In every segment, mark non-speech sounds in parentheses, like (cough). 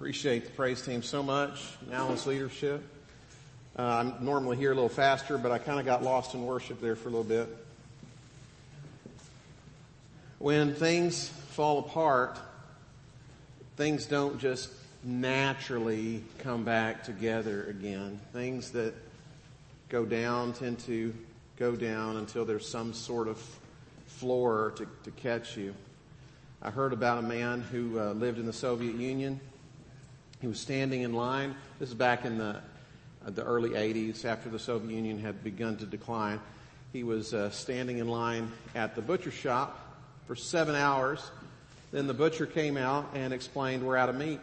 Appreciate the praise team so much, Alan's leadership. Uh, I'm normally here a little faster, but I kind of got lost in worship there for a little bit. When things fall apart, things don't just naturally come back together again. Things that go down tend to go down until there's some sort of floor to, to catch you. I heard about a man who uh, lived in the Soviet Union. He was standing in line. This is back in the uh, the early 80s, after the Soviet Union had begun to decline. He was uh, standing in line at the butcher shop for seven hours. Then the butcher came out and explained, "We're out of meat."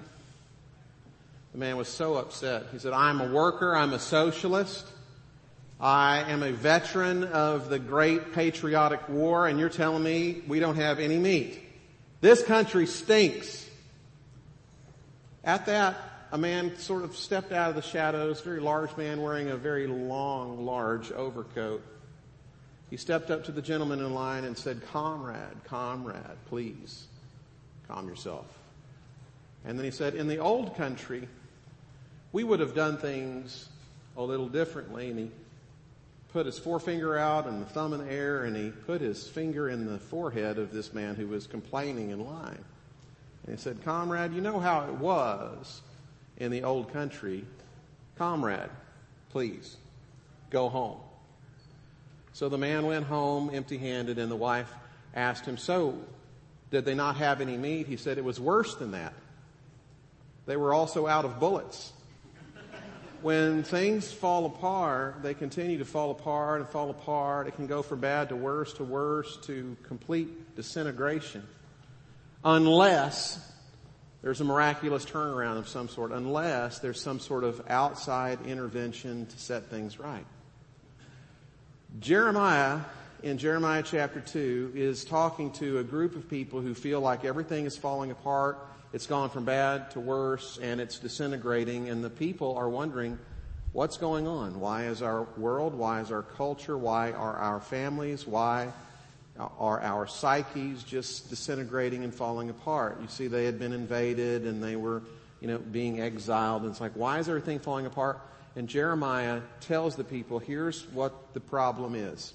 The man was so upset. He said, "I'm a worker. I'm a socialist." I am a veteran of the great patriotic war and you're telling me we don't have any meat. This country stinks. At that, a man sort of stepped out of the shadows, very large man wearing a very long, large overcoat. He stepped up to the gentleman in line and said, comrade, comrade, please calm yourself. And then he said, in the old country, we would have done things a little differently. And he put his forefinger out and the thumb in the air and he put his finger in the forehead of this man who was complaining in line. And he said, comrade, you know how it was in the old country. Comrade, please go home. So the man went home empty handed and the wife asked him, so did they not have any meat? He said it was worse than that. They were also out of bullets when things fall apart, they continue to fall apart and fall apart. It can go from bad to worse to worse to complete disintegration. Unless there's a miraculous turnaround of some sort, unless there's some sort of outside intervention to set things right. Jeremiah, in Jeremiah chapter 2, is talking to a group of people who feel like everything is falling apart it's gone from bad to worse and it's disintegrating and the people are wondering, what's going on? Why is our world, why is our culture, why are our families, why are our psyches just disintegrating and falling apart? You see, they had been invaded and they were, you know, being exiled and it's like, why is everything falling apart? And Jeremiah tells the people, here's what the problem is.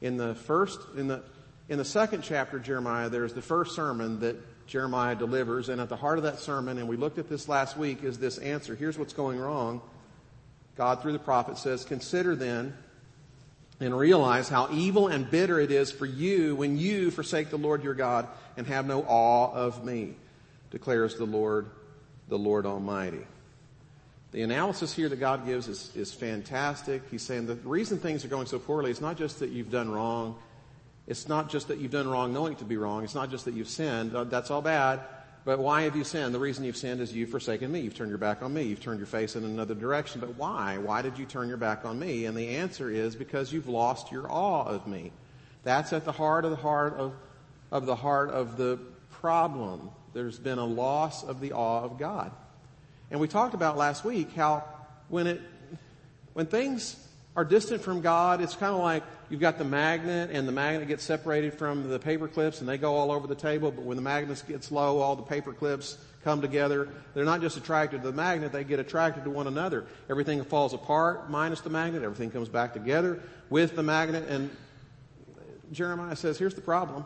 In the first, in the, in the second chapter of Jeremiah, there's the first sermon that Jeremiah delivers. And at the heart of that sermon, and we looked at this last week, is this answer. Here's what's going wrong. God through the prophet says, consider then and realize how evil and bitter it is for you when you forsake the Lord your God and have no awe of me, declares the Lord, the Lord Almighty. The analysis here that God gives is, is fantastic. He's saying the reason things are going so poorly is not just that you've done wrong, it's not just that you've done wrong knowing it to be wrong. It's not just that you've sinned. That's all bad. But why have you sinned? The reason you've sinned is you've forsaken me. You've turned your back on me. You've turned your face in another direction. But why? Why did you turn your back on me? And the answer is because you've lost your awe of me. That's at the heart of the heart of, of the heart of the problem. There's been a loss of the awe of God. And we talked about last week how when it, when things are distant from God, it's kind of like you've got the magnet and the magnet gets separated from the paper clips and they go all over the table, but when the magnet gets low, all the paper clips come together. They're not just attracted to the magnet, they get attracted to one another. Everything falls apart minus the magnet, everything comes back together with the magnet and Jeremiah says, here's the problem.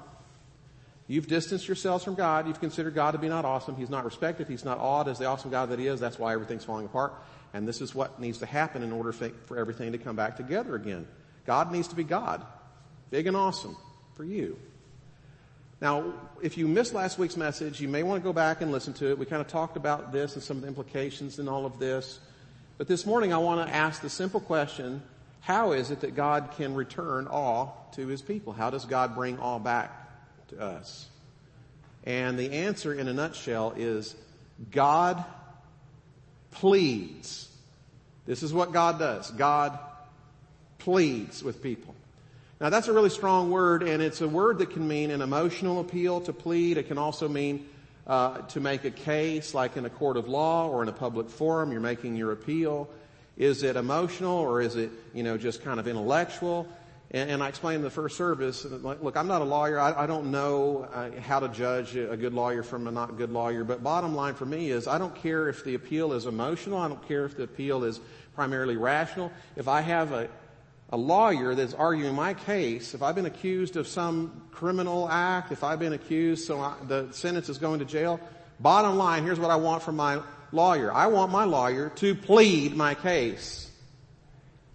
You've distanced yourselves from God. You've considered God to be not awesome. He's not respected. He's not awed as the awesome God that he is. That's why everything's falling apart. And this is what needs to happen in order for everything to come back together again. God needs to be God. Big and awesome for you. Now, if you missed last week's message, you may want to go back and listen to it. We kind of talked about this and some of the implications in all of this. But this morning I want to ask the simple question, how is it that God can return awe to his people? How does God bring awe back to us? And the answer in a nutshell is God pleads. This is what God does. God pleads with people. Now that's a really strong word and it's a word that can mean an emotional appeal to plead. It can also mean uh, to make a case like in a court of law or in a public forum. You're making your appeal. Is it emotional or is it, you know, just kind of intellectual? And, and I explained in the first service, look, I'm not a lawyer. I, I don't know uh, how to judge a good lawyer from a not good lawyer. But bottom line for me is I don't care if the appeal is emotional. I don't care if the appeal is primarily rational. If I have a, a lawyer that's arguing my case, if I've been accused of some criminal act, if I've been accused so I, the sentence is going to jail, bottom line, here's what I want from my lawyer. I want my lawyer to plead my case.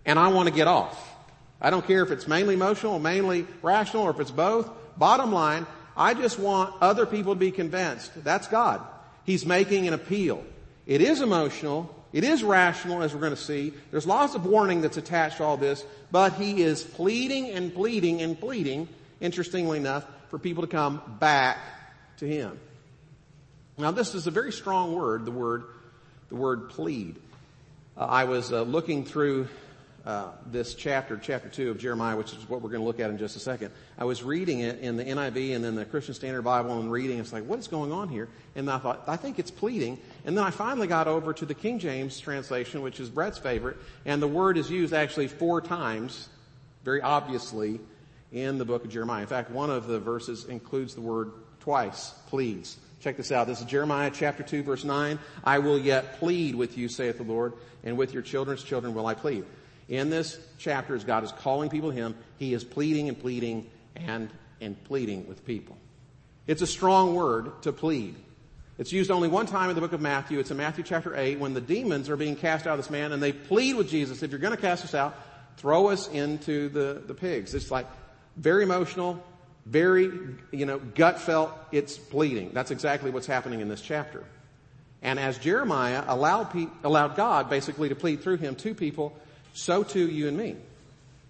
And I want to get off. I don't care if it's mainly emotional mainly rational or if it's both. Bottom line, I just want other people to be convinced. That's God. He's making an appeal. It is emotional. It is rational, as we're going to see. There's lots of warning that's attached to all this, but he is pleading and pleading and pleading, interestingly enough, for people to come back to him. Now this is a very strong word, the word, the word plead. Uh, I was uh, looking through uh, this chapter, chapter 2 of Jeremiah, which is what we're going to look at in just a second. I was reading it in the NIV and then the Christian Standard Bible and reading. It's like, what is going on here? And I thought, I think it's pleading. And then I finally got over to the King James translation, which is Brett's favorite, and the word is used actually four times, very obviously, in the book of Jeremiah. In fact, one of the verses includes the word twice, pleads. Check this out. This is Jeremiah chapter 2 verse 9. I will yet plead with you, saith the Lord, and with your children's children will I plead in this chapter as God is calling people to Him, He is pleading and pleading and, and pleading with people. It's a strong word to plead. It's used only one time in the book of Matthew. It's in Matthew chapter 8 when the demons are being cast out of this man and they plead with Jesus, if you're going to cast us out, throw us into the, the pigs. It's like very emotional, very, you know, gut felt. It's pleading. That's exactly what's happening in this chapter. And as Jeremiah allowed, allowed God basically to plead through him to people, so too you and me.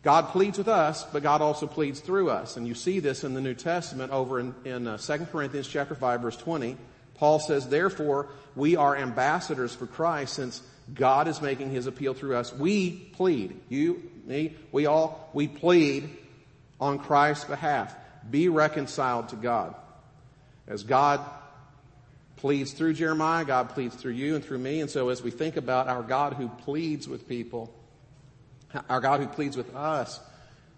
God pleads with us, but God also pleads through us. And you see this in the New Testament over in, in uh, 2 Corinthians chapter 5 verse 20. Paul says, therefore, we are ambassadors for Christ since God is making his appeal through us. We plead. You, me, we all, we plead on Christ's behalf. Be reconciled to God. As God pleads through Jeremiah, God pleads through you and through me. And so as we think about our God who pleads with people, our God who pleads with us,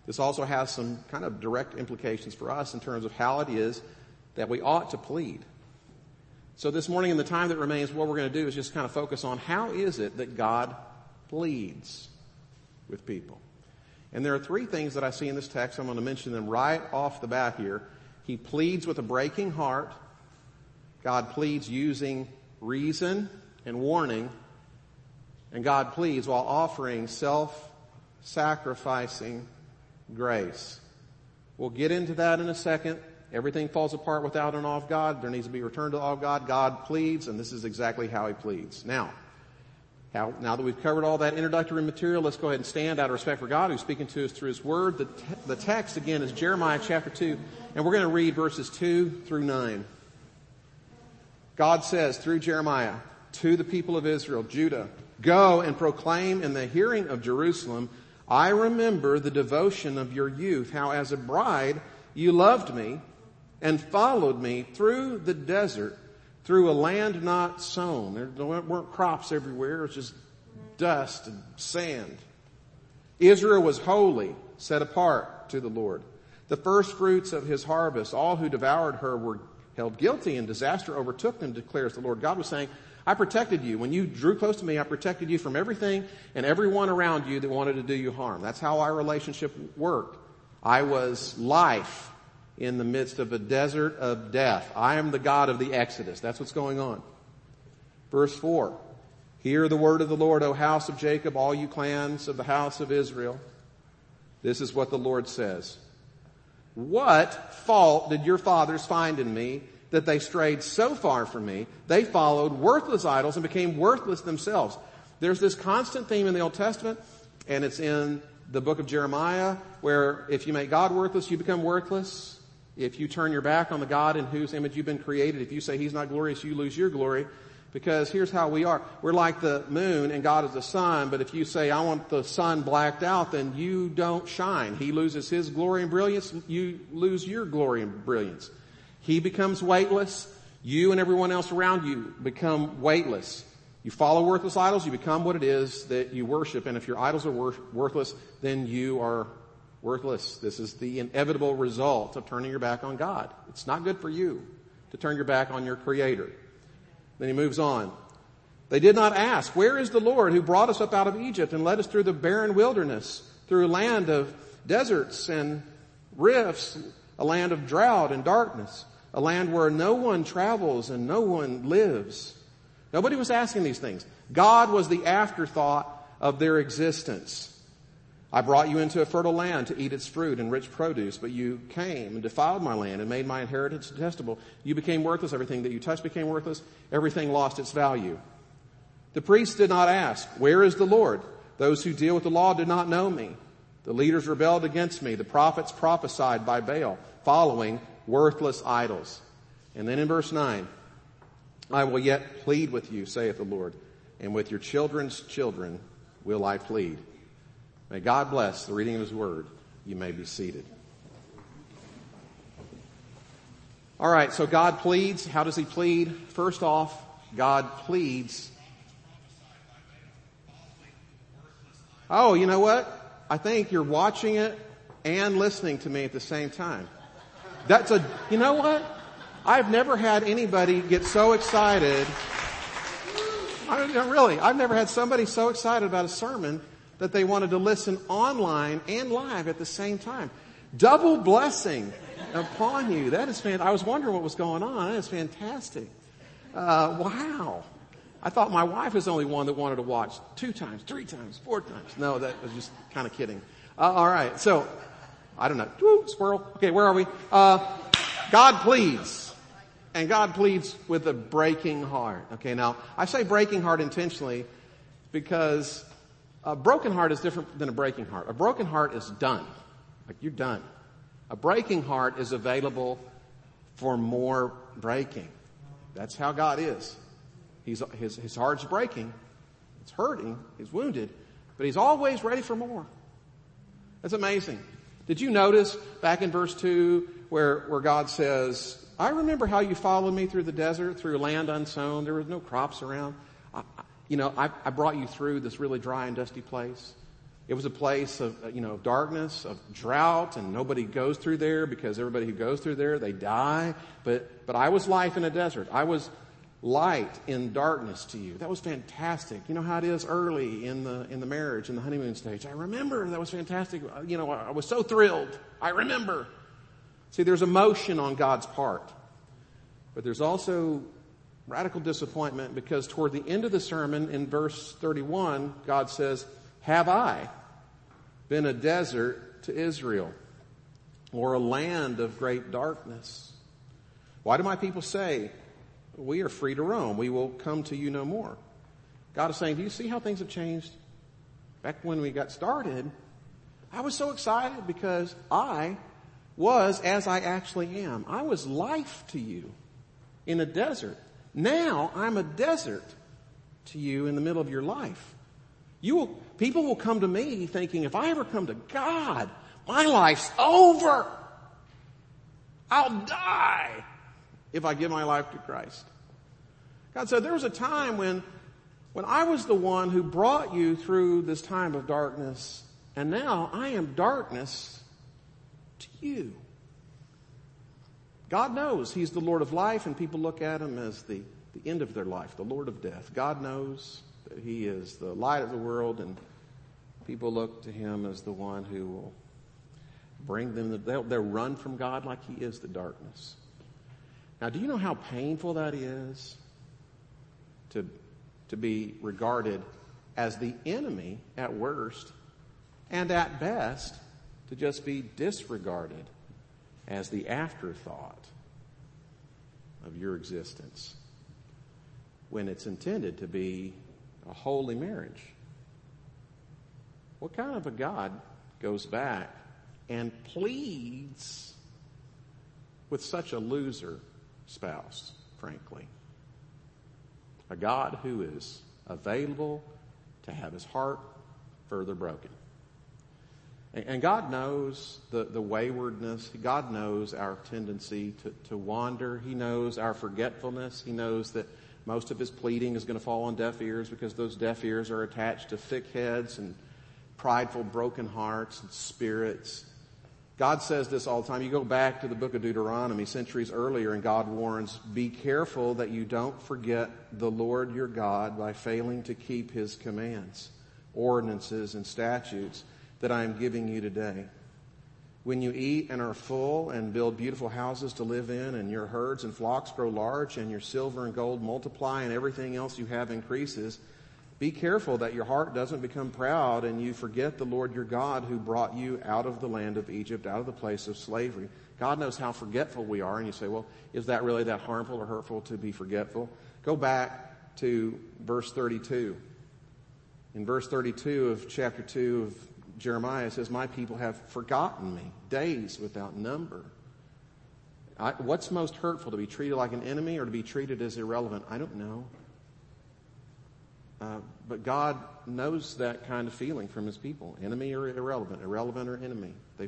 this also has some kind of direct implications for us in terms of how it is that we ought to plead. So this morning in the time that remains, what we're going to do is just kind of focus on how is it that God pleads with people. And there are three things that I see in this text. I'm going to mention them right off the bat here. He pleads with a breaking heart. God pleads using reason and warning. And God pleads while offering self sacrificing grace. We'll get into that in a second. Everything falls apart without an of God. There needs to be returned to all God. God pleads, and this is exactly how he pleads. Now, how, now that we've covered all that introductory material, let's go ahead and stand out of respect for God who's speaking to us through his word. The, te- the text again is Jeremiah chapter 2, and we're going to read verses 2 through 9. God says through Jeremiah to the people of Israel, Judah, go and proclaim in the hearing of Jerusalem I remember the devotion of your youth, how as a bride you loved me and followed me through the desert, through a land not sown. There weren't crops everywhere. It was just dust and sand. Israel was holy, set apart to the Lord. The first fruits of his harvest, all who devoured her were held guilty and disaster overtook them, declares the Lord. God was saying, I protected you. When you drew close to me, I protected you from everything and everyone around you that wanted to do you harm. That's how our relationship worked. I was life in the midst of a desert of death. I am the God of the Exodus. That's what's going on. Verse 4. Hear the word of the Lord, O house of Jacob, all you clans of the house of Israel. This is what the Lord says. What fault did your fathers find in me that they strayed so far from me, they followed worthless idols and became worthless themselves. There's this constant theme in the Old Testament, and it's in the book of Jeremiah, where if you make God worthless, you become worthless. If you turn your back on the God in whose image you've been created, if you say He's not glorious, you lose your glory. Because here's how we are. We're like the moon and God is the sun, but if you say, I want the sun blacked out, then you don't shine. He loses his glory and brilliance, you lose your glory and brilliance. He becomes weightless. You and everyone else around you become weightless. You follow worthless idols, you become what it is that you worship. And if your idols are wor- worthless, then you are worthless. This is the inevitable result of turning your back on God. It's not good for you to turn your back on your creator. Then he moves on. They did not ask, where is the Lord who brought us up out of Egypt and led us through the barren wilderness, through a land of deserts and rifts, a land of drought and darkness, a land where no one travels and no one lives. Nobody was asking these things. God was the afterthought of their existence. I brought you into a fertile land to eat its fruit and rich produce, but you came and defiled my land and made my inheritance detestable. You became worthless. Everything that you touched became worthless. Everything lost its value. The priests did not ask, where is the Lord? Those who deal with the law did not know me. The leaders rebelled against me. The prophets prophesied by Baal, following worthless idols. And then in verse 9, I will yet plead with you, saith the Lord, and with your children's children will I plead. May God bless the reading of His Word. You may be seated. All right, so God pleads. How does He plead? First off, God pleads. Oh, you know what? I think you're watching it and listening to me at the same time. That's a, you know what? I've never had anybody get so excited. I mean, really, I've never had somebody so excited about a sermon that they wanted to listen online and live at the same time. Double blessing upon you. That is fantastic. I was wondering what was going on. That is fantastic. Uh, wow. I thought my wife was the only one that wanted to watch two times, three times, four times. No, that was just kind of kidding. Uh, all right. So, I don't know. Squirrel. Okay, where are we? Uh, God pleads. And God pleads with a breaking heart. Okay, now, I say breaking heart intentionally because a broken heart is different than a breaking heart. A broken heart is done. Like you're done. A breaking heart is available for more breaking. That's how God is. He's, his, his heart's breaking. It's hurting. He's wounded. But he's always ready for more. That's amazing. Did you notice back in verse 2 where, where God says, I remember how you followed me through the desert, through land unsown. There was no crops around. I, you know, I, I brought you through this really dry and dusty place. It was a place of, uh, you know, darkness, of drought, and nobody goes through there because everybody who goes through there, they die. But, but I was life in a desert. I was light in darkness to you. That was fantastic. You know how it is early in the, in the marriage, in the honeymoon stage. I remember that was fantastic. You know, I was so thrilled. I remember. See, there's emotion on God's part. But there's also radical disappointment because toward the end of the sermon in verse 31, God says, have I been a desert to Israel or a land of great darkness? Why do my people say, we are free to roam. We will come to you no more. God is saying, do you see how things have changed? Back when we got started, I was so excited because I was as I actually am. I was life to you in a desert. Now I'm a desert to you in the middle of your life. You will, people will come to me thinking, if I ever come to God, my life's over. I'll die if I give my life to Christ. God said, there was a time when, when I was the one who brought you through this time of darkness, and now I am darkness to you. God knows He's the Lord of life, and people look at Him as the, the end of their life, the Lord of death. God knows that He is the light of the world, and people look to Him as the one who will bring them, they'll, they'll run from God like He is the darkness. Now, do you know how painful that is to, to be regarded as the enemy at worst, and at best, to just be disregarded as the afterthought of your existence when it's intended to be a holy marriage. What kind of a God goes back and pleads with such a loser spouse, frankly? A God who is available to have his heart further broken. And God knows the, the waywardness. God knows our tendency to, to wander. He knows our forgetfulness. He knows that most of his pleading is going to fall on deaf ears because those deaf ears are attached to thick heads and prideful, broken hearts and spirits. God says this all the time. You go back to the book of Deuteronomy centuries earlier and God warns, be careful that you don't forget the Lord your God by failing to keep his commands, ordinances, and statutes that I am giving you today. When you eat and are full and build beautiful houses to live in and your herds and flocks grow large and your silver and gold multiply and everything else you have increases, be careful that your heart doesn't become proud and you forget the Lord your God who brought you out of the land of Egypt, out of the place of slavery. God knows how forgetful we are. And you say, well, is that really that harmful or hurtful to be forgetful? Go back to verse 32. In verse 32 of chapter 2 of Jeremiah, it says, my people have forgotten me days without number. I, what's most hurtful, to be treated like an enemy or to be treated as irrelevant? I don't know. Uh, but God knows that kind of feeling from his people. Enemy or irrelevant, irrelevant or enemy. They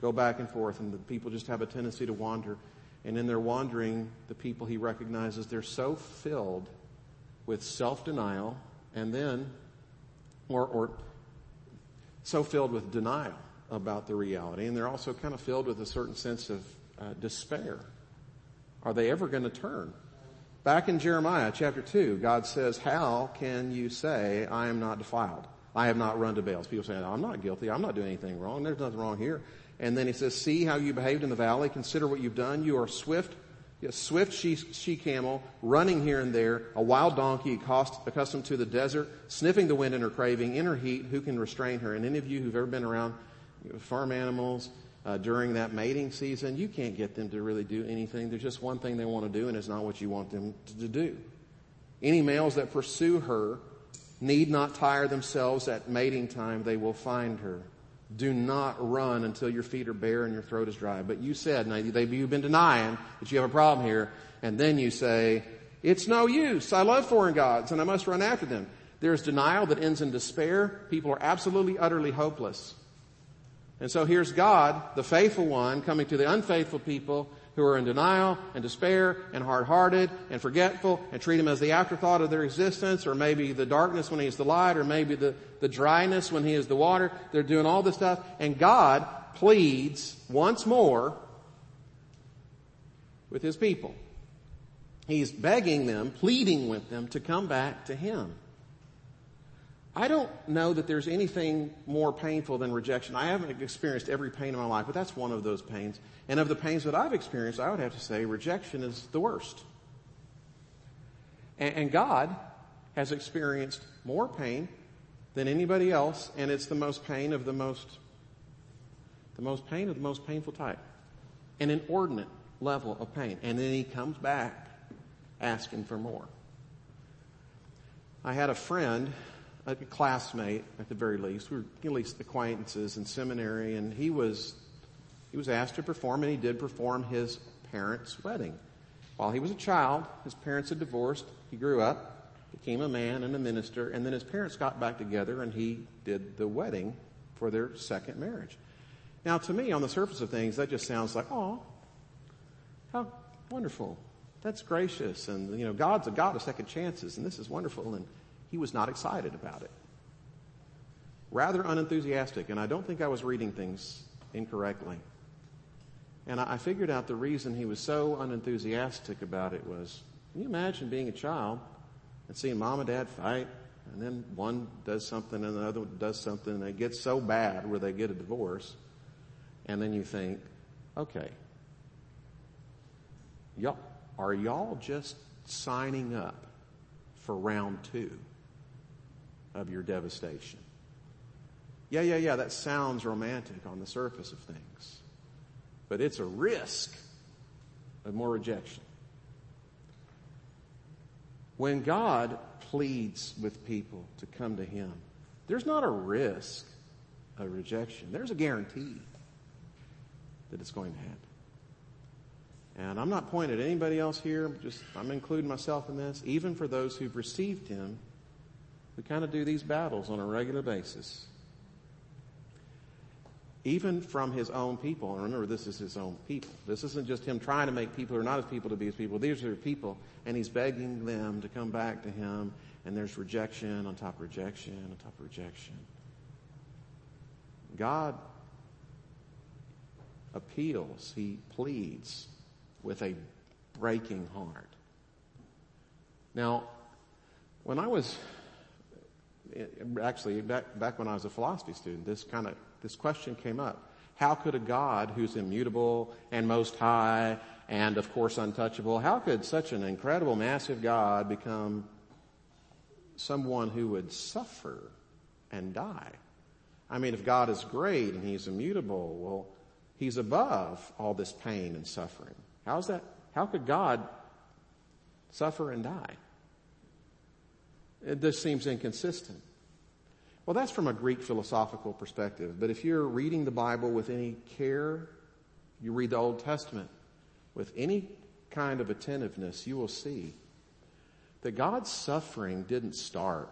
go back and forth and the people just have a tendency to wander. And in their wandering, the people he recognizes, they're so filled with self-denial and then, or, or so filled with denial about the reality. And they're also kind of filled with a certain sense of uh, despair. Are they ever going to turn? Back in Jeremiah chapter 2, God says, how can you say, I am not defiled? I have not run to Baals. People say, I'm not guilty. I'm not doing anything wrong. There's nothing wrong here. And then he says, see how you behaved in the valley. Consider what you've done. You are swift, a swift she, she camel, running here and there, a wild donkey accustomed to the desert, sniffing the wind in her craving, in her heat. Who can restrain her? And any of you who've ever been around farm animals, uh, during that mating season, you can't get them to really do anything. There's just one thing they want to do, and it's not what you want them to, do. Any males that pursue her need not tire themselves at mating time. They will find her. Do not run until your feet are bare and your throat is dry. But you said, now you've been denying that you have a problem here, and then you say, it's no use. I love foreign gods and I must run after them. There's denial that ends in despair. People are absolutely, utterly hopeless. And so here's God, the faithful one, coming to the unfaithful people who are in denial and despair and hard-hearted and forgetful and treat him as the afterthought of their existence or maybe the darkness when he's the light or maybe the, the dryness when he is the water. They're doing all this stuff and God pleads once more with his people. He's begging them, pleading with them to come back to him. I don't know that there's anything more painful than rejection. I haven't experienced every pain in my life, but that's one of those pains. And of the pains that I've experienced, I would have to say rejection is the worst. And, and God has experienced more pain than anybody else, and it's the most pain of the most, the most pain of the most painful type. An inordinate level of pain. And then he comes back asking for more. I had a friend a classmate at the very least. We were at least acquaintances in seminary and he was, he was asked to perform and he did perform his parents' wedding. While he was a child, his parents had divorced. He grew up, became a man and a minister, and then his parents got back together and he did the wedding for their second marriage. Now to me, on the surface of things, that just sounds like, oh, how wonderful. That's gracious. And, you know, God's a God of second chances and this is wonderful. And he was not excited about it. Rather unenthusiastic, and I don't think I was reading things incorrectly. And I figured out the reason he was so unenthusiastic about it was, can you imagine being a child and seeing mom and dad fight, and then one does something and the other does something, and it gets so bad where they get a divorce, and then you think, okay, y'all, are y'all just signing up for round two? Of your devastation. Yeah, yeah, yeah, that sounds romantic on the surface of things. But it's a risk of more rejection. When God pleads with people to come to Him, there's not a risk of rejection. There's a guarantee that it's going to happen. And I'm not pointing at anybody else here, just I'm including myself in this. Even for those who've received Him, we kind of do these battles on a regular basis. Even from his own people. And remember, this is his own people. This isn't just him trying to make people who are not his people to be his people. These are people, and he's begging them to come back to him, and there's rejection on top of rejection on top of rejection. God appeals, he pleads with a breaking heart. Now, when I was actually back, back when I was a philosophy student, this kind of this question came up. How could a God who's immutable and most high and of course untouchable, how could such an incredible, massive God become someone who would suffer and die? I mean, if God is great and he's immutable, well, he's above all this pain and suffering. How's that? How could God suffer and die? This seems inconsistent. Well, that's from a Greek philosophical perspective. But if you're reading the Bible with any care, you read the Old Testament with any kind of attentiveness, you will see that God's suffering didn't start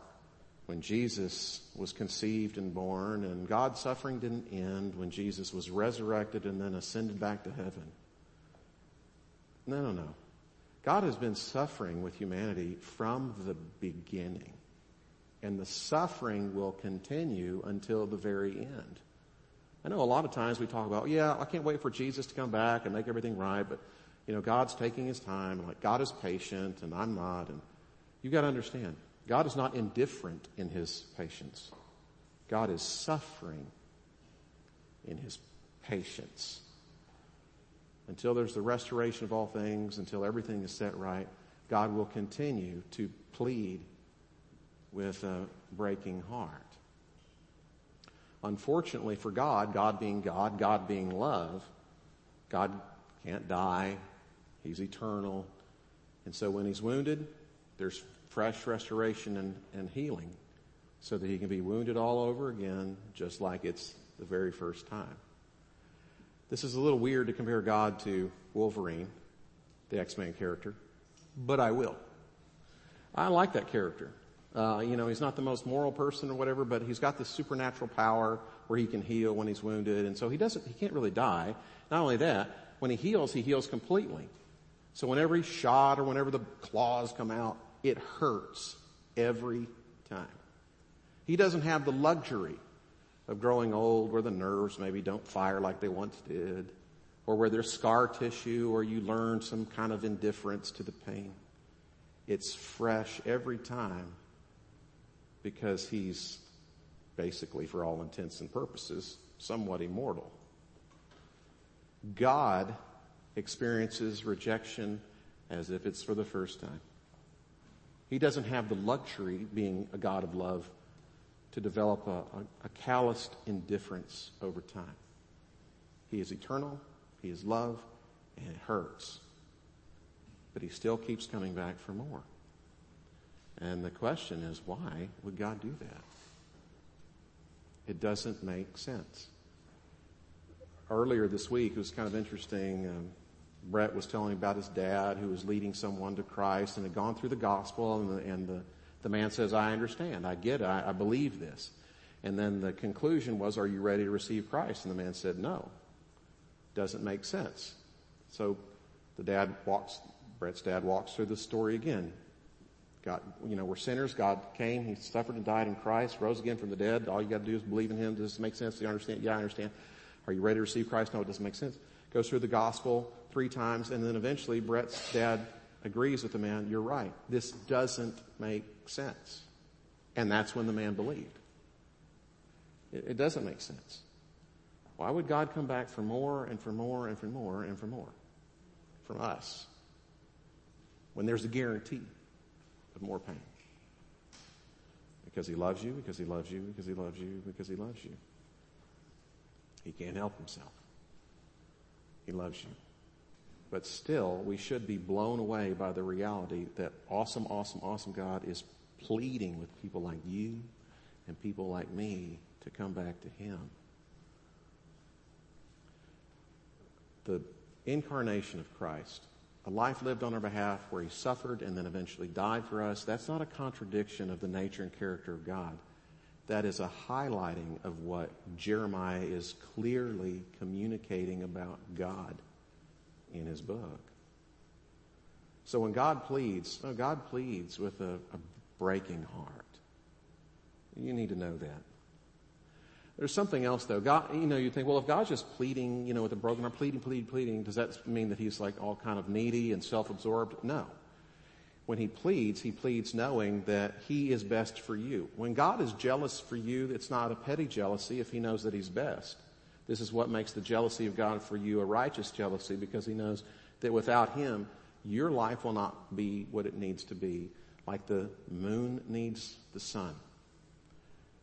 when Jesus was conceived and born, and God's suffering didn't end when Jesus was resurrected and then ascended back to heaven. No, no, no. God has been suffering with humanity from the beginning. And the suffering will continue until the very end. I know a lot of times we talk about, yeah, I can't wait for Jesus to come back and make everything right, but you know, God's taking his time, like God is patient and I'm not, and you've gotta understand, God is not indifferent in his patience. God is suffering in his patience until there's the restoration of all things, until everything is set right, God will continue to plead with a breaking heart. Unfortunately for God, God being God, God being love, God can't die. He's eternal. And so when he's wounded, there's fresh restoration and, and healing so that he can be wounded all over again, just like it's the very first time. This is a little weird to compare God to Wolverine, the X-Men character, but I will. I like that character. Uh, you know, he's not the most moral person or whatever, but he's got this supernatural power where he can heal when he's wounded, and so he doesn't, he can't really die. Not only that, when he heals, he heals completely. So whenever he's shot or whenever the claws come out, it hurts every time. He doesn't have the luxury of growing old where the nerves maybe don't fire like they once did, or where there's scar tissue or you learn some kind of indifference to the pain. It's fresh every time because he's basically, for all intents and purposes, somewhat immortal. God experiences rejection as if it's for the first time. He doesn't have the luxury, being a God of love, to develop a, a, calloused indifference over time. He is eternal, He is love, and it hurts. But He still keeps coming back for more. And the question is, why would God do that? It doesn't make sense. Earlier this week, it was kind of interesting. Um, Brett was telling me about his dad who was leading someone to Christ and had gone through the gospel and the, and the the man says, I understand. I get it. I, I believe this. And then the conclusion was, are you ready to receive Christ? And the man said, no. Doesn't make sense. So the dad walks, Brett's dad walks through the story again. God, you know, we're sinners. God came. He suffered and died in Christ, rose again from the dead. All you got to do is believe in Him. Does this make sense? Do you understand? Yeah, I understand. Are you ready to receive Christ? No, it doesn't make sense. Goes through the gospel three times, and then eventually Brett's dad agrees with the man. You're right. This doesn't make sense. And that's when the man believed. It, it doesn't make sense. Why would God come back for more and for more and for more and for more from us when there's a guarantee of more pain? Because he loves you, because he loves you, because he loves you, because he loves you. He can't help himself. He loves you. But still, we should be blown away by the reality that awesome, awesome, awesome God is pleading with people like you and people like me to come back to Him. The incarnation of Christ, a life lived on our behalf where He suffered and then eventually died for us, that's not a contradiction of the nature and character of God. That is a highlighting of what Jeremiah is clearly communicating about God in his book. So when God pleads, oh, God pleads with a, a breaking heart. You need to know that. There's something else though. God, you know, you think, well, if God's just pleading, you know, with a broken heart, pleading, pleading, pleading, does that mean that he's like all kind of needy and self-absorbed? No. When he pleads, he pleads knowing that he is best for you. When God is jealous for you, it's not a petty jealousy if he knows that he's best. This is what makes the jealousy of God for you a righteous jealousy because he knows that without him, your life will not be what it needs to be, like the moon needs the sun.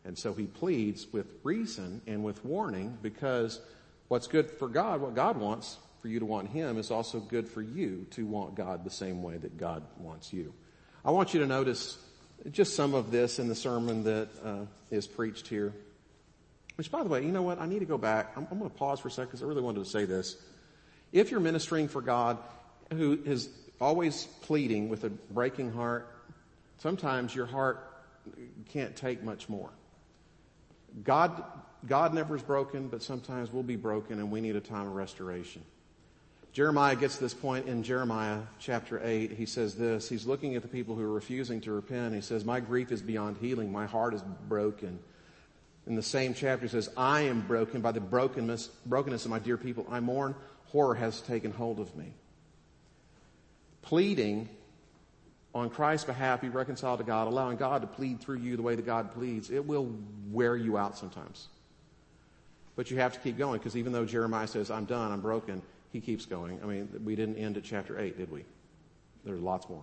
And so he pleads with reason and with warning because what's good for God, what God wants for you to want him is also good for you to want God the same way that God wants you. I want you to notice just some of this in the sermon that uh, is preached here. Which, by the way, you know what? I need to go back. I'm, I'm going to pause for a second because I really wanted to say this. If you're ministering for God who is always pleading with a breaking heart, sometimes your heart can't take much more. God, God never is broken, but sometimes we'll be broken and we need a time of restoration. Jeremiah gets to this point in Jeremiah chapter 8. He says this. He's looking at the people who are refusing to repent. He says, My grief is beyond healing. My heart is broken. In the same chapter, he says, I am broken by the brokenness, brokenness of my dear people. I mourn. Horror has taken hold of me. Pleading on Christ's behalf, be reconciled to God, allowing God to plead through you the way that God pleads, it will wear you out sometimes. But you have to keep going because even though Jeremiah says, I'm done, I'm broken, he keeps going. I mean, we didn't end at chapter 8, did we? There's lots more.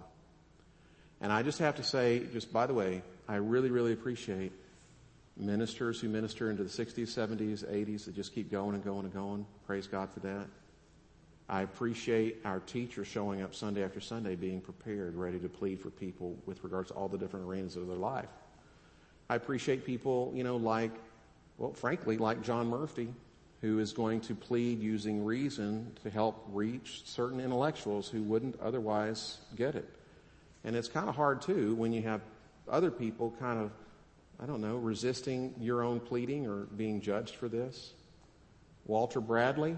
And I just have to say, just by the way, I really, really appreciate ministers who minister into the 60s, 70s, 80s that just keep going and going and going. Praise God for that. I appreciate our teachers showing up Sunday after Sunday being prepared, ready to plead for people with regards to all the different arenas of their life. I appreciate people, you know, like, well, frankly, like John Murphy, who is going to plead using reason to help reach certain intellectuals who wouldn't otherwise get it. And it's kind of hard too when you have other people kind of, I don't know, resisting your own pleading or being judged for this. Walter Bradley,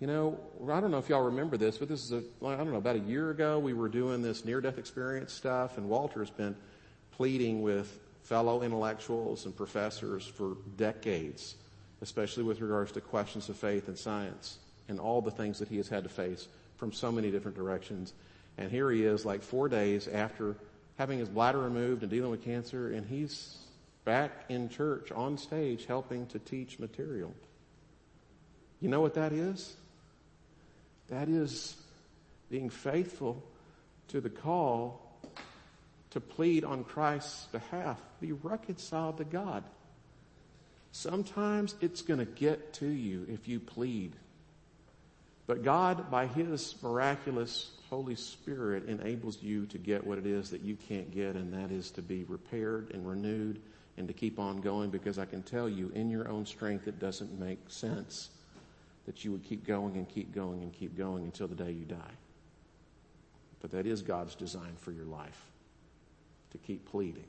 you know, I don't know if y'all remember this, but this is a, I don't know, about a year ago we were doing this near-death experience stuff and Walter's been pleading with fellow intellectuals and professors for decades, especially with regards to questions of faith and science and all the things that he has had to face from so many different directions. And here he is like four days after having his bladder removed and dealing with cancer and he's back in church on stage helping to teach material. You know what that is? That is being faithful to the call to plead on Christ's behalf. Be reconciled to God. Sometimes it's going to get to you if you plead. But God, by His miraculous Holy Spirit, enables you to get what it is that you can't get, and that is to be repaired and renewed and to keep on going because I can tell you, in your own strength, it doesn't make sense that you would keep going and keep going and keep going until the day you die. But that is God's design for your life, to keep pleading.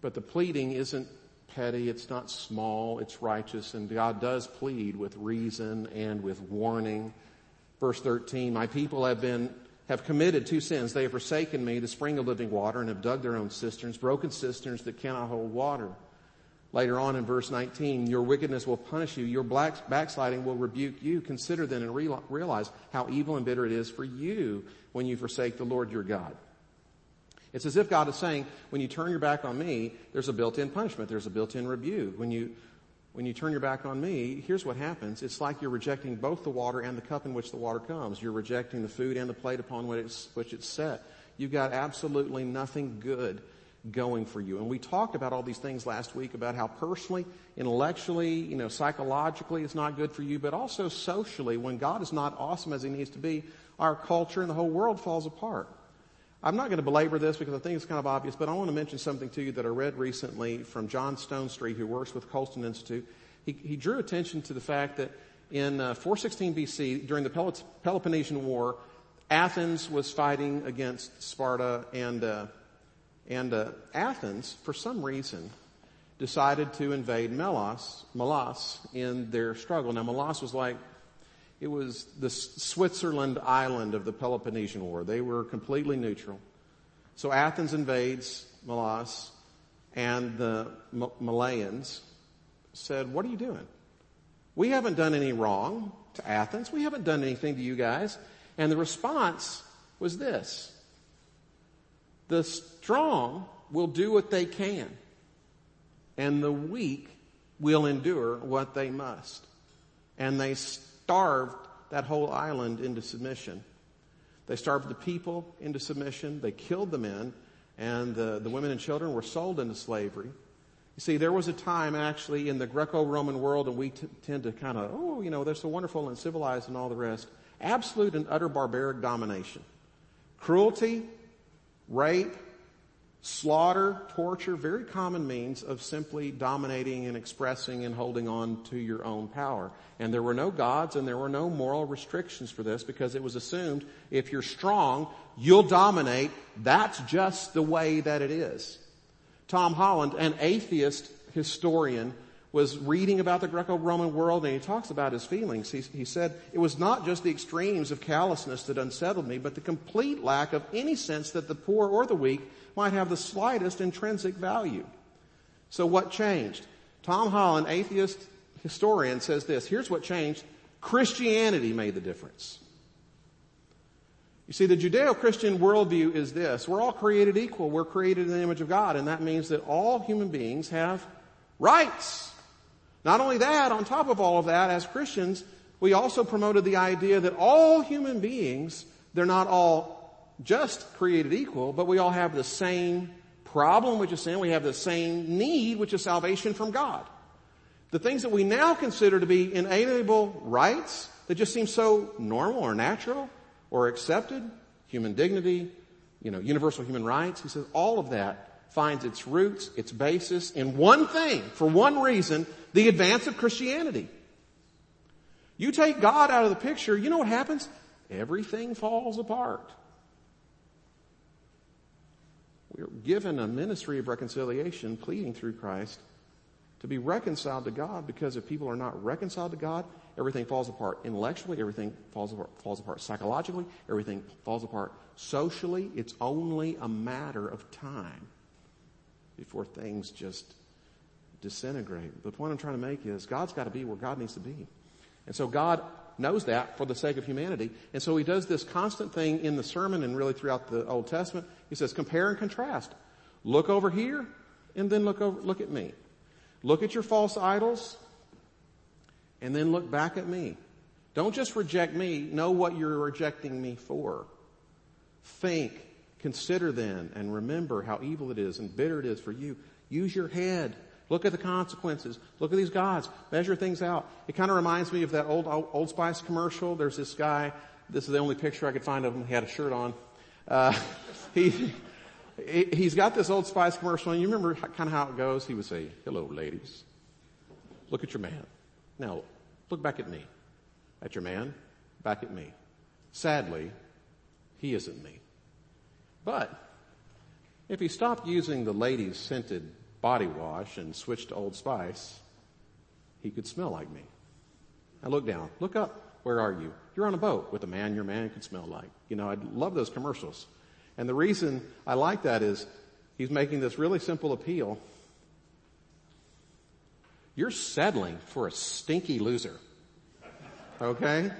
But the pleading isn't petty, it's not small, it's righteous, and God does plead with reason and with warning. Verse 13, my people have been have committed two sins. They have forsaken me, the spring of living water, and have dug their own cisterns, broken cisterns that cannot hold water. Later on in verse 19, your wickedness will punish you. Your backsliding will rebuke you. Consider then and realize how evil and bitter it is for you when you forsake the Lord your God. It's as if God is saying, when you turn your back on me, there's a built-in punishment. There's a built-in rebuke. When you, when you turn your back on me, here's what happens. It's like you're rejecting both the water and the cup in which the water comes. You're rejecting the food and the plate upon which it's, which it's set. You've got absolutely nothing good going for you. And we talked about all these things last week about how personally, intellectually, you know, psychologically it's not good for you, but also socially, when God is not awesome as he needs to be, our culture and the whole world falls apart. I'm not going to belabor this because I think it's kind of obvious, but I want to mention something to you that I read recently from John Stonestreet, who works with Colson Institute. He, he drew attention to the fact that in uh, 416 BC, during the Peloponnesian War, Athens was fighting against Sparta and uh, and uh, Athens, for some reason, decided to invade Melos, Melos in their struggle. Now, Melos was like, it was the Switzerland island of the Peloponnesian War. They were completely neutral. So Athens invades Melos. and the Melians said, what are you doing? We haven't done any wrong to Athens. We haven't done anything to you guys. And the response was this. The strong will do what they can and the weak will endure what they must. And they starved that whole island into submission. They starved the people into submission. They killed the men and the, the women and children were sold into slavery. You see, there was a time actually in the Greco-Roman world, and we t- tend to kind of, oh, you know, they're so wonderful and civilized and all the rest. Absolute and utter barbaric domination. Cruelty, rape, slaughter, torture, very common means of simply dominating and expressing and holding on to your own power. And there were no gods and there were no moral restrictions for this because it was assumed if you're strong, you'll dominate. That's just the way that it is. Tom Holland, an atheist historian, was reading about the Greco-Roman world and he talks about his feelings. He, he, said, it was not just the extremes of callousness that unsettled me, but the complete lack of any sense that the poor or the weak might have the slightest intrinsic value. So what changed? Tom Holland, atheist historian, says this. Here's what changed. Christianity made the difference. You see, the Judeo-Christian worldview is this. We're all created equal. We're created in the image of God, and that means that all human beings have rights. Not only that, on top of all of that, as Christians, we also promoted the idea that all human beings, they're not all just created equal, but we all have the same problem, which is sin. We have the same need, which is salvation from God. The things that we now consider to be inalienable rights that just seem so normal or natural or accepted, human dignity, you know, universal human rights, he says all of that finds its roots, its basis in one thing, for one reason, the advance of Christianity. You take God out of the picture, you know what happens? Everything falls apart. We're given a ministry of reconciliation, pleading through Christ to be reconciled to God because if people are not reconciled to God, everything falls apart intellectually, everything falls apart, falls apart psychologically, everything falls apart socially. It's only a matter of time before things just disintegrate. The point I'm trying to make is God's got to be where God needs to be. And so God knows that for the sake of humanity. And so he does this constant thing in the sermon and really throughout the Old Testament. He says, compare and contrast. Look over here and then look over, look at me. Look at your false idols and then look back at me. Don't just reject me. Know what you're rejecting me for. Think, consider then, and remember how evil it is and bitter it is for you. Use your head. Look at the consequences. Look at these gods. Measure things out. It kind of reminds me of that old Old Spice commercial. There's this guy. This is the only picture I could find of him. He had a shirt on. Uh, (laughs) he he's got this Old Spice commercial, and you remember kind of how it goes. He would say, "Hello, ladies. Look at your man. Now, look back at me. At your man. Back at me. Sadly, he isn't me. But if he stopped using the ladies' scented body wash and switched to Old Spice, he could smell like me. Now look down. Look up. Where are you? You're on a boat with a man your man could smell like. You know, I love those commercials. And the reason I like that is he's making this really simple appeal. You're settling for a stinky loser. Okay?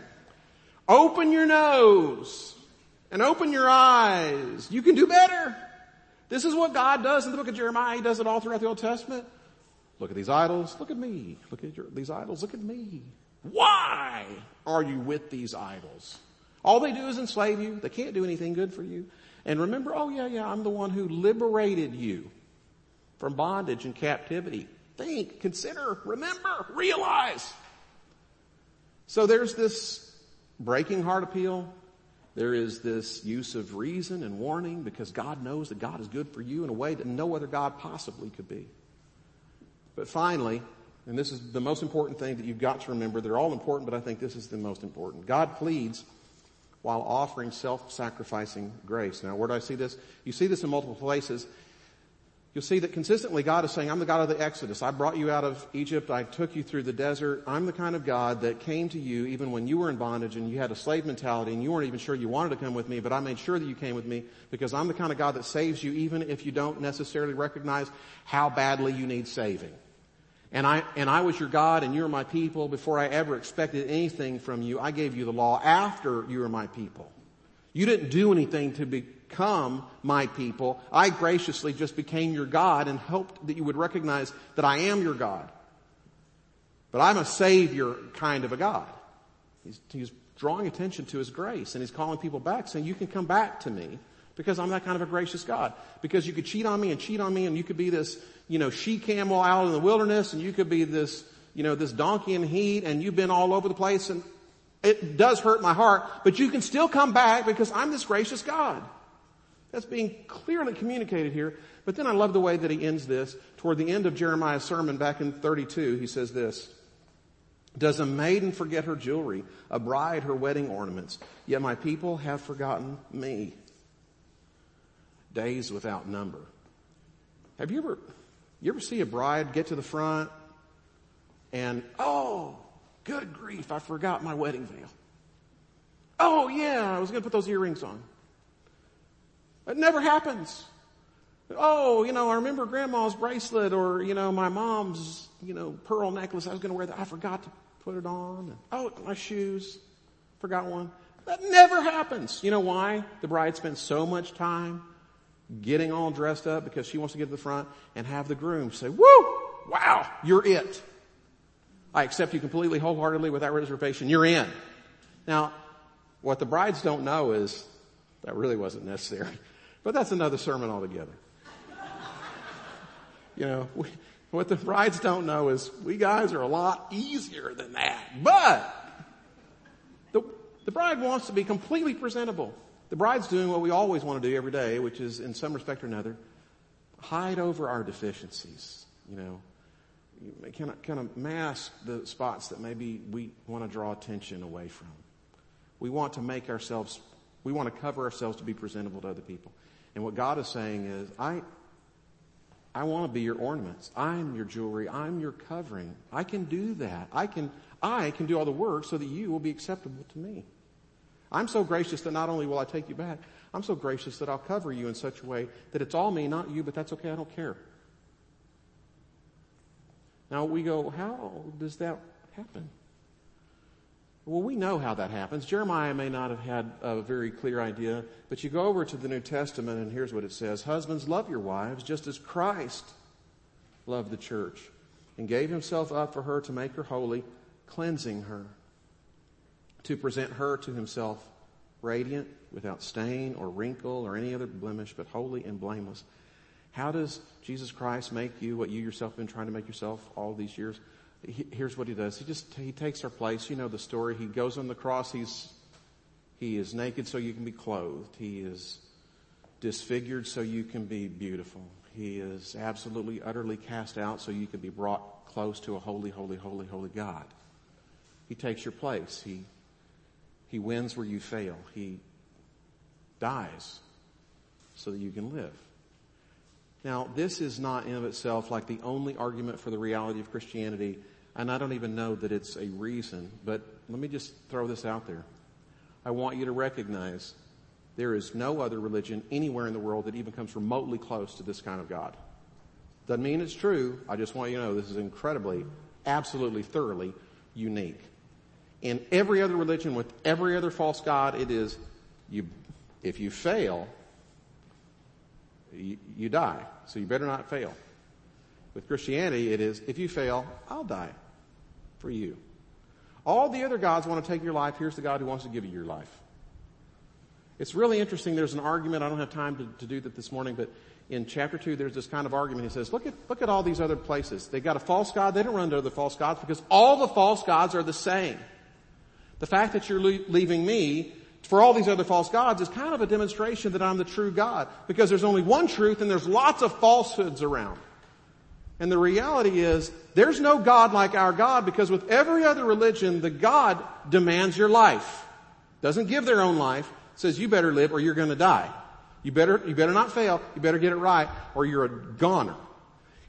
Open your nose and open your eyes. You can do better. This is what God does in the book of Jeremiah. He does it all throughout the Old Testament. Look at these idols. Look at me. Look at your, these idols. Look at me. Why are you with these idols? All they do is enslave you. They can't do anything good for you. And remember, oh yeah, yeah, I'm the one who liberated you from bondage and captivity. Think, consider, remember, realize. So there's this breaking heart appeal. There is this use of reason and warning because God knows that God is good for you in a way that no other God possibly could be. But finally, and this is the most important thing that you've got to remember, they're all important, but I think this is the most important. God pleads while offering self-sacrificing grace. Now, where do I see this? You see this in multiple places. You'll see that consistently God is saying, I'm the God of the Exodus. I brought you out of Egypt. I took you through the desert. I'm the kind of God that came to you even when you were in bondage and you had a slave mentality and you weren't even sure you wanted to come with me, but I made sure that you came with me because I'm the kind of God that saves you even if you don't necessarily recognize how badly you need saving. And I, and I was your God and you were my people before I ever expected anything from you. I gave you the law after you were my people. You didn't do anything to become my people. I graciously just became your God and hoped that you would recognize that I am your God. But I'm a savior kind of a God. He's, he's drawing attention to his grace and he's calling people back saying, you can come back to me because I'm that kind of a gracious God. Because you could cheat on me and cheat on me and you could be this, you know, she camel out in the wilderness and you could be this, you know, this donkey in heat and you've been all over the place and it does hurt my heart, but you can still come back because I'm this gracious God. That's being clearly communicated here. But then I love the way that he ends this. Toward the end of Jeremiah's sermon back in 32, he says this. Does a maiden forget her jewelry, a bride her wedding ornaments? Yet my people have forgotten me. Days without number. Have you ever, you ever see a bride get to the front and, oh, Good grief, I forgot my wedding veil. Oh yeah, I was going to put those earrings on. It never happens. Oh, you know, I remember grandma's bracelet or, you know, my mom's, you know, pearl necklace. I was going to wear that. I forgot to put it on. Oh, my shoes. Forgot one. That never happens. You know why? The bride spends so much time getting all dressed up because she wants to get to the front and have the groom say, woo, wow, you're it. I accept you completely wholeheartedly without reservation. You're in. Now, what the brides don't know is that really wasn't necessary. But that's another sermon altogether. you know, we, what the brides don't know is we guys are a lot easier than that. But the, the bride wants to be completely presentable. The bride's doing what we always want to do every day, which is in some respect or another, hide over our deficiencies. You know, kind of, kind of mask the spots that maybe we want to draw attention away from. We want to make ourselves, we want to cover ourselves to be presentable to other people. And what God is saying is, I, I want to be your ornaments. I'm your jewelry. I'm your covering. I can do that. I can, I can do all the work so that you will be acceptable to me. I'm so gracious that not only will I take you back, I'm so gracious that I'll cover you in such a way that it's all me, not you, but that's okay. I don't care. Now we go, how does that happen? Well, we know how that happens. Jeremiah may not have had a very clear idea, but you go over to the New Testament and here's what it says. Husbands, love your wives just as Christ loved the church and gave himself up for her to make her holy, cleansing her, to present her to himself radiant, without stain or wrinkle or any other blemish, but holy and blameless. How does Jesus Christ make you what you yourself have been trying to make yourself all these years? He, here's what he does. He just, he takes our place. You know the story. He goes on the cross. He's, he is naked so you can be clothed. He is disfigured so you can be beautiful. He is absolutely, utterly cast out so you can be brought close to a holy, holy, holy, holy God. He takes your place. He, he wins where you fail. He dies so that you can live. Now, this is not in of itself like the only argument for the reality of Christianity, and I don't even know that it's a reason, but let me just throw this out there. I want you to recognize there is no other religion anywhere in the world that even comes remotely close to this kind of God. Doesn't mean it's true. I just want you to know this is incredibly, absolutely, thoroughly unique. In every other religion with every other false God, it is you, if you fail, you, you die. So you better not fail. With Christianity, it is, if you fail, I'll die for you. All the other gods want to take your life. Here's the God who wants to give you your life. It's really interesting. There's an argument. I don't have time to, to do that this morning, but in chapter two, there's this kind of argument. He says, look at, look at all these other places. They got a false God. They don't run to other false gods because all the false gods are the same. The fact that you're leaving me for all these other false gods is kind of a demonstration that I'm the true God because there's only one truth and there's lots of falsehoods around. And the reality is there's no God like our God because with every other religion, the God demands your life. Doesn't give their own life, says you better live or you're to die. You better, you better not fail. You better get it right or you're a goner.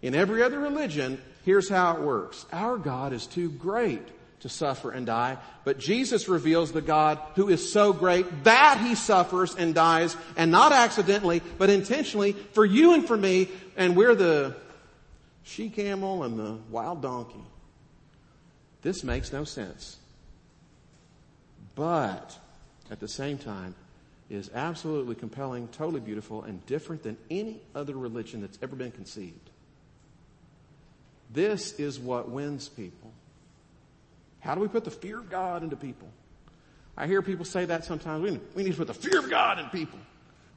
In every other religion, here's how it works. Our God is too great to suffer and die, but Jesus reveals the God who is so great that he suffers and dies, and not accidentally, but intentionally for you and for me, and we're the she camel and the wild donkey. This makes no sense. But at the same time, is absolutely compelling, totally beautiful, and different than any other religion that's ever been conceived. This is what wins people. How do we put the fear of God into people? I hear people say that sometimes. We, need to put the fear of God in people.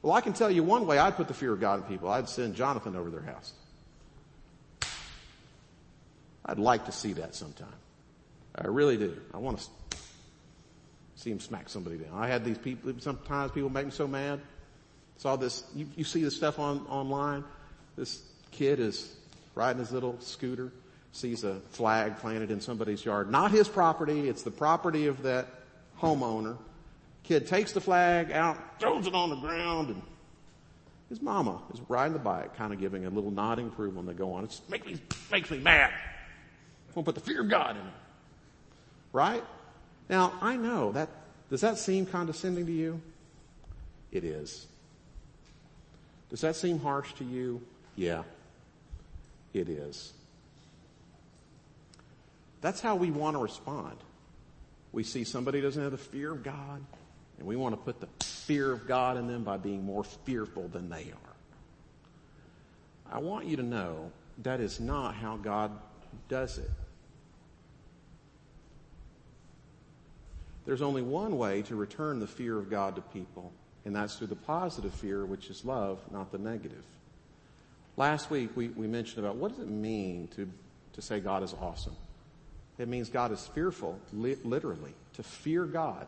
Well, I can tell you one way I'd put the fear of God in people. I'd send Jonathan over their house. I'd like to see that sometime. I really do. I want to see him smack somebody down. I had these people, sometimes people make me so mad. Saw this, you, you see this stuff on, online. This kid is riding his little scooter, sees a flag planted in somebody's yard. Not his property, it's the property of that homeowner. Kid takes the flag out, throws it on the ground, and his mama is riding the bike, kind of giving a little nodding approval when they go on. It makes me, makes me mad. I want to put the fear of God in it. Right? Now, I know that, does that seem condescending to you? It is. Does that seem harsh to you? Yeah, it is. That's how we want to respond. We see somebody doesn't have the fear of God, and we want to put the fear of God in them by being more fearful than they are. I want you to know that is not how God does it. There's only one way to return the fear of God to people, and that's through the positive fear, which is love, not the negative. Last week we, we mentioned about what does it mean to, to say God is awesome? It means God is fearful, li- literally, to fear God.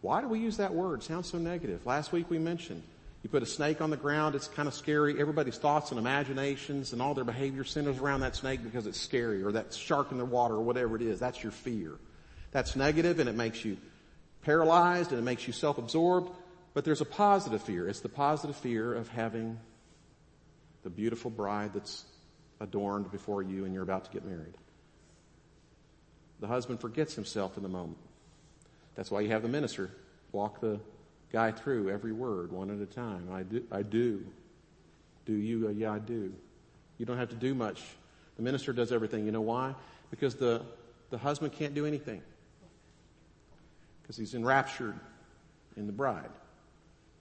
Why do we use that word? It sounds so negative. Last week we mentioned you put a snake on the ground, it's kind of scary. Everybody's thoughts and imaginations and all their behavior centers around that snake because it's scary or that shark in the water or whatever it is. That's your fear. That's negative and it makes you paralyzed and it makes you self-absorbed. But there's a positive fear. It's the positive fear of having the beautiful bride that's adorned before you and you're about to get married. The husband forgets himself in the moment. That's why you have the minister walk the guy through every word one at a time. I do. I do. Do you? Uh, yeah, I do. You don't have to do much. The minister does everything. You know why? Because the, the husband can't do anything because he's enraptured in the bride.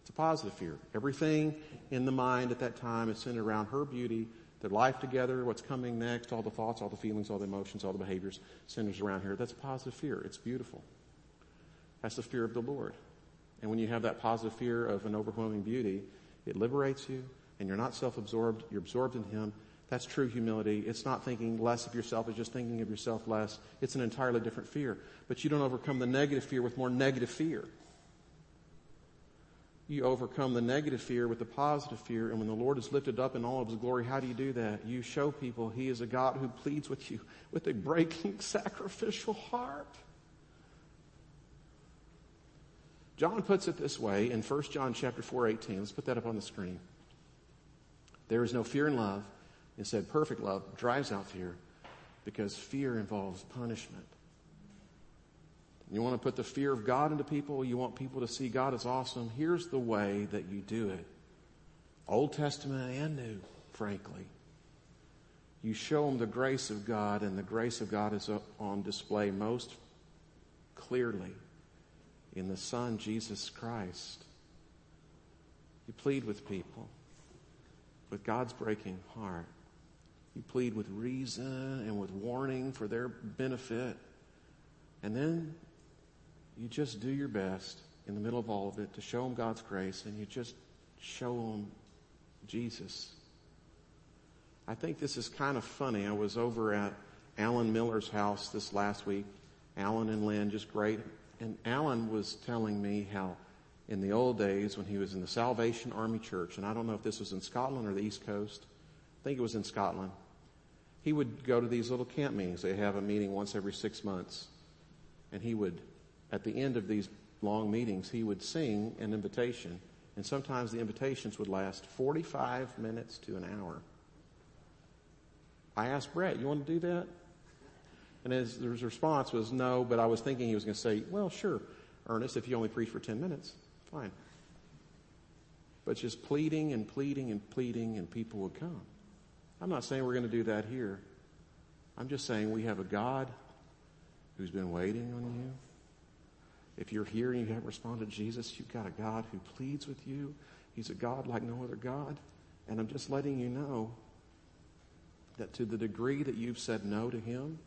It's a positive fear. Everything in the mind at that time is centered around her beauty, their life together, what's coming next, all the thoughts, all the feelings, all the emotions, all the behaviors centers around here. That's positive fear. It's beautiful. That's the fear of the Lord. And when you have that positive fear of an overwhelming beauty, it liberates you and you're not self-absorbed. You're absorbed in Him that's true humility. It's not thinking less of yourself, it's just thinking of yourself less. It's an entirely different fear. But you don't overcome the negative fear with more negative fear. You overcome the negative fear with the positive fear, and when the Lord is lifted up in all of His glory, how do you do that? You show people He is a God who pleads with you with a breaking, (laughs) sacrificial heart. John puts it this way in 1 John chapter 4, 18. Let's put that up on the screen. There is no fear in love Instead, perfect love drives out fear because fear involves punishment. You want to put the fear of God into people? You want people to see God as awesome? Here's the way that you do it. Old Testament and New, frankly. You show them the grace of God and the grace of God is on display most clearly in the Son, Jesus Christ. You plead with people with God's breaking heart. You plead with reason and with warning for their benefit. And then you just do your best in the middle of all of it to show them God's grace and you just show them Jesus. I think this is kind of funny. I was over at Alan Miller's house this last week. Alan and Lynn, just great. And Alan was telling me how in the old days when he was in the Salvation Army Church, and I don't know if this was in Scotland or the East Coast, I think it was in Scotland. He would go to these little camp meetings. They have a meeting once every six months. And he would, at the end of these long meetings, he would sing an invitation And sometimes the invitations would last 45 minutes to an hour. I asked Brett, you want to do that? And his, his response was no, but I was thinking he was going to say, well, sure, Ernest, if you only preach for 10 minutes, fine. But just pleading and pleading and pleading and people would come. I'm not saying we're going to do that here. I'm just saying we have a God who's been waiting on you. If you're here and you haven't responded to Jesus, you've got a God who pleads with you. He's a God like no other God. And I'm just letting you know that to the degree that you've said no to Him,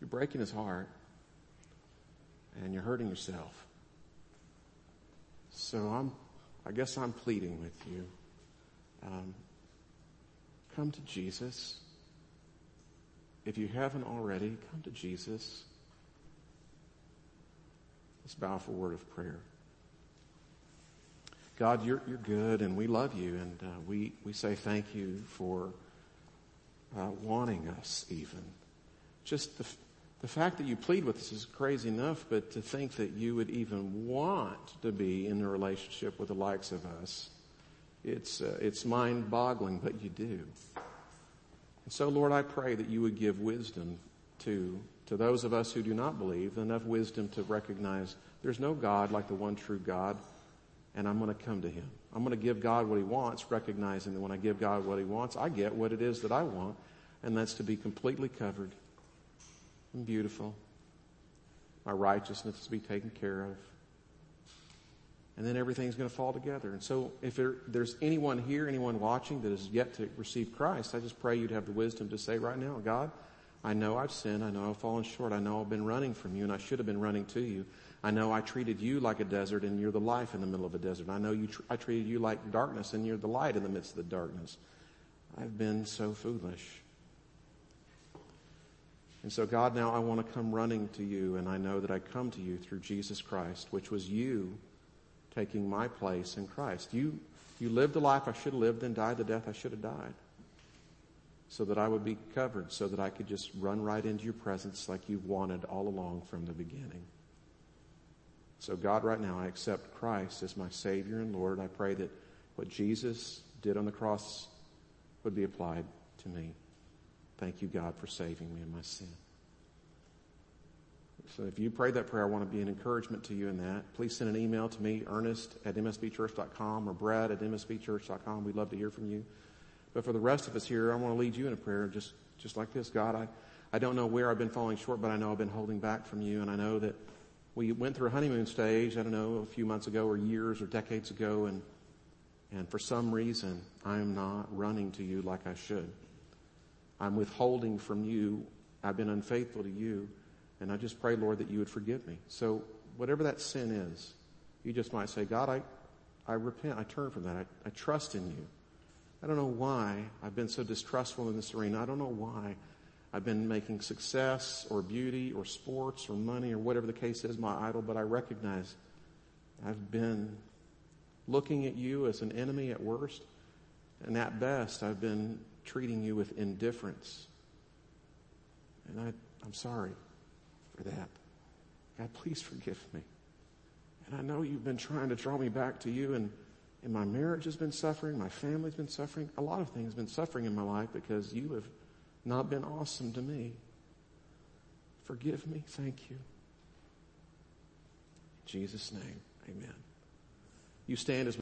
you're breaking His heart and you're hurting yourself. So I'm, I guess I'm pleading with you. Um, come to Jesus. If you haven't already, come to Jesus. Let's bow for a word of prayer. God, you're, you're good and we love you and uh, we, we say thank you for uh, wanting us even. Just the, the fact that you plead with us is crazy enough, but to think that you would even want to be in a relationship with the likes of us, it's, uh, it's mind boggling, but you do. And so, Lord, I pray that you would give wisdom to, to those of us who do not believe, enough wisdom to recognize there's no God like the one true God, and I'm going to come to him. I'm going to give God what he wants, recognizing that when I give God what he wants, I get what it is that I want, and that's to be completely covered and beautiful. My righteousness to be taken care of. And then everything's going to fall together. And so if there, there's anyone here, anyone watching that has yet to receive Christ, I just pray you'd have the wisdom to say right now, God, I know I've sinned. I know I've fallen short. I know I've been running from you and I should have been running to you. I know I treated you like a desert and you're the life in the middle of a desert. I know you tr- I treated you like darkness and you're the light in the midst of the darkness. I've been so foolish. And so, God, now I want to come running to you, and I know that I come to you through Jesus Christ, which was you taking my place in Christ. You, you lived the life I should have lived and died the death I should have died so that I would be covered, so that I could just run right into your presence like you've wanted all along from the beginning. So, God, right now, I accept Christ as my Savior and Lord. I pray that what Jesus did on the cross would be applied to me. Thank you, God, for saving me in my sin. So if you prayed that prayer, I want to be an encouragement to you in that. Please send an email to me, ernest at msbchurch.com or brad at msbchurch.com. We'd love to hear from you. But for the rest of us here, I want to lead you in a prayer just, just like this. God, I, I don't know where I've been falling short, but I know I've been holding back from you. And I know that we went through a honeymoon stage, I don't know, a few months ago or years or decades ago. And, and for some reason, I'm not running to you like I should. I'm withholding from you. I've been unfaithful to you. And I just pray, Lord, that you would forgive me. So whatever that sin is, you just might say, God, I, I repent. I turn from that. I, I trust in you. I don't know why I've been so distrustful in this arena. I don't know why I've been making success or beauty or sports or money or whatever the case is my idol, but I recognize I've been looking at you as an enemy at worst. And at best, I've been treating you with indifference. And I, I'm sorry for that. God, please forgive me. And I know you've been trying to draw me back to you, and, and my marriage has been suffering, my family's been suffering, a lot of things have been suffering in my life because you have not been awesome to me. Forgive me. Thank you. In Jesus' name, amen. You stand as